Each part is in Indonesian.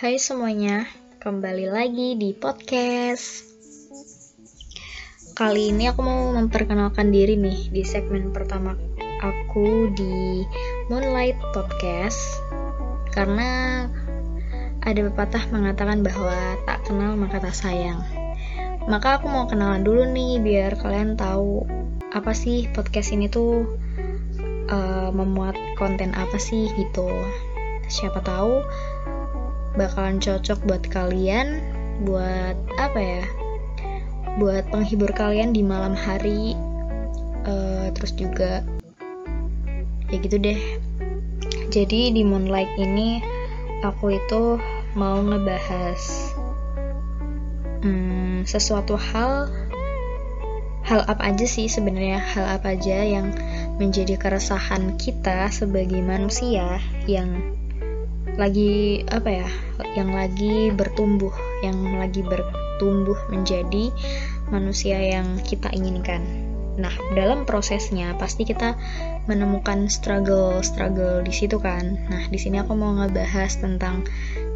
Hai semuanya, kembali lagi di podcast. Kali ini aku mau memperkenalkan diri nih di segmen pertama aku di Moonlight Podcast karena ada pepatah mengatakan bahwa tak kenal maka tak sayang. Maka aku mau kenalan dulu nih biar kalian tahu apa sih podcast ini tuh uh, memuat konten apa sih gitu. Siapa tahu bakalan cocok buat kalian buat apa ya? Buat penghibur kalian di malam hari. Uh, terus juga ya gitu deh. Jadi di Moonlight ini aku itu mau ngebahas hmm, sesuatu hal hal apa aja sih sebenarnya? Hal apa aja yang menjadi keresahan kita sebagai manusia yang lagi apa ya yang lagi bertumbuh yang lagi bertumbuh menjadi manusia yang kita inginkan. Nah dalam prosesnya pasti kita menemukan struggle struggle di situ kan. Nah di sini aku mau ngebahas tentang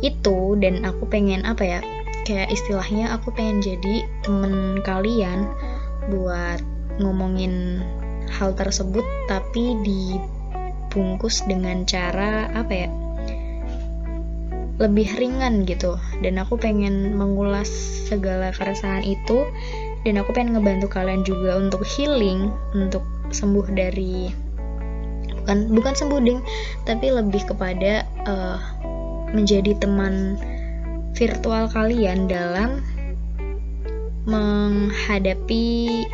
itu dan aku pengen apa ya kayak istilahnya aku pengen jadi temen kalian buat ngomongin hal tersebut tapi dibungkus dengan cara apa ya lebih ringan gitu. Dan aku pengen mengulas segala keresahan itu. Dan aku pengen ngebantu kalian juga untuk healing untuk sembuh dari bukan bukan sembuh ding tapi lebih kepada uh, menjadi teman virtual kalian dalam menghadapi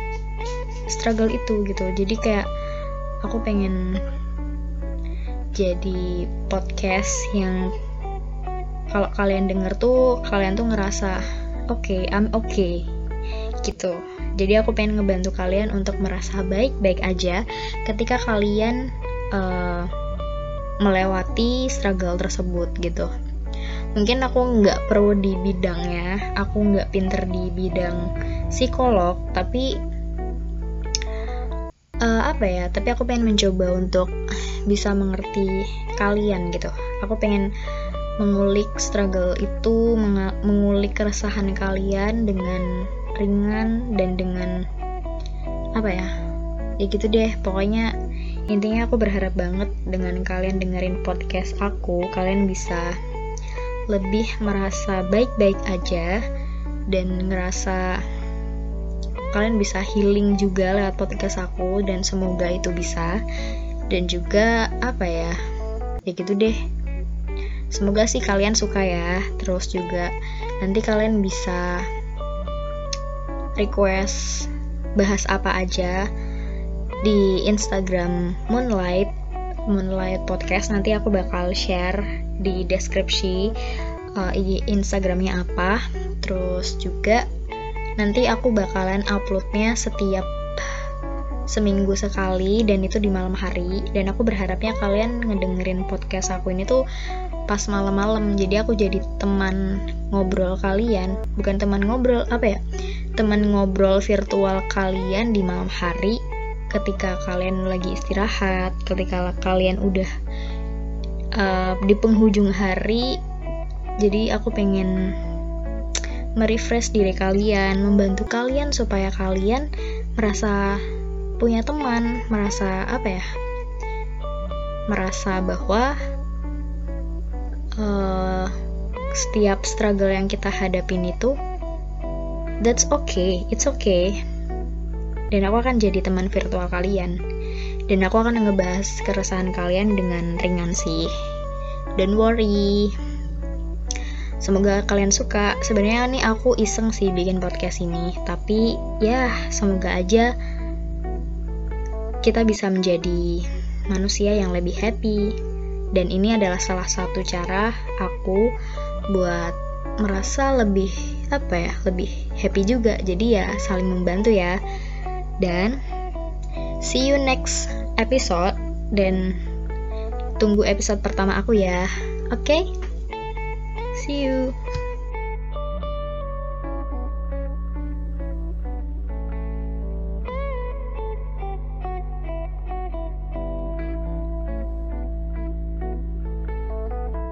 struggle itu gitu. Jadi kayak aku pengen jadi podcast yang kalau kalian denger tuh kalian tuh ngerasa oke okay, I'm okay. Gitu. Jadi aku pengen ngebantu kalian untuk merasa baik-baik aja ketika kalian uh, melewati struggle tersebut gitu. Mungkin aku nggak perlu di bidangnya aku nggak pinter di bidang psikolog tapi uh, apa ya tapi aku pengen mencoba untuk bisa mengerti kalian gitu. Aku pengen mengulik struggle itu, mengulik keresahan kalian dengan ringan dan dengan apa ya? Ya gitu deh, pokoknya intinya aku berharap banget dengan kalian dengerin podcast aku, kalian bisa lebih merasa baik-baik aja dan ngerasa kalian bisa healing juga lewat podcast aku dan semoga itu bisa dan juga apa ya ya gitu deh Semoga sih kalian suka ya. Terus juga nanti kalian bisa request bahas apa aja di Instagram Moonlight Moonlight Podcast. Nanti aku bakal share di deskripsi uh, Instagramnya apa. Terus juga nanti aku bakalan uploadnya setiap seminggu sekali dan itu di malam hari. Dan aku berharapnya kalian ngedengerin podcast aku ini tuh pas malam-malam. Jadi aku jadi teman ngobrol kalian. Bukan teman ngobrol apa ya? Teman ngobrol virtual kalian di malam hari ketika kalian lagi istirahat ketika kalian udah uh, di penghujung hari. Jadi aku pengen merefresh diri kalian membantu kalian supaya kalian merasa punya teman merasa apa ya? Merasa bahwa uh, setiap struggle yang kita hadapin itu that's okay it's okay. Dan aku akan jadi teman virtual kalian. Dan aku akan ngebahas keresahan kalian dengan ringan sih. Don't worry. Semoga kalian suka. Sebenarnya nih aku iseng sih bikin podcast ini, tapi ya semoga aja kita bisa menjadi manusia yang lebih happy, dan ini adalah salah satu cara aku buat merasa lebih apa ya lebih happy juga. Jadi ya saling membantu ya. Dan see you next episode. Dan tunggu episode pertama aku ya. Oke? Okay? see you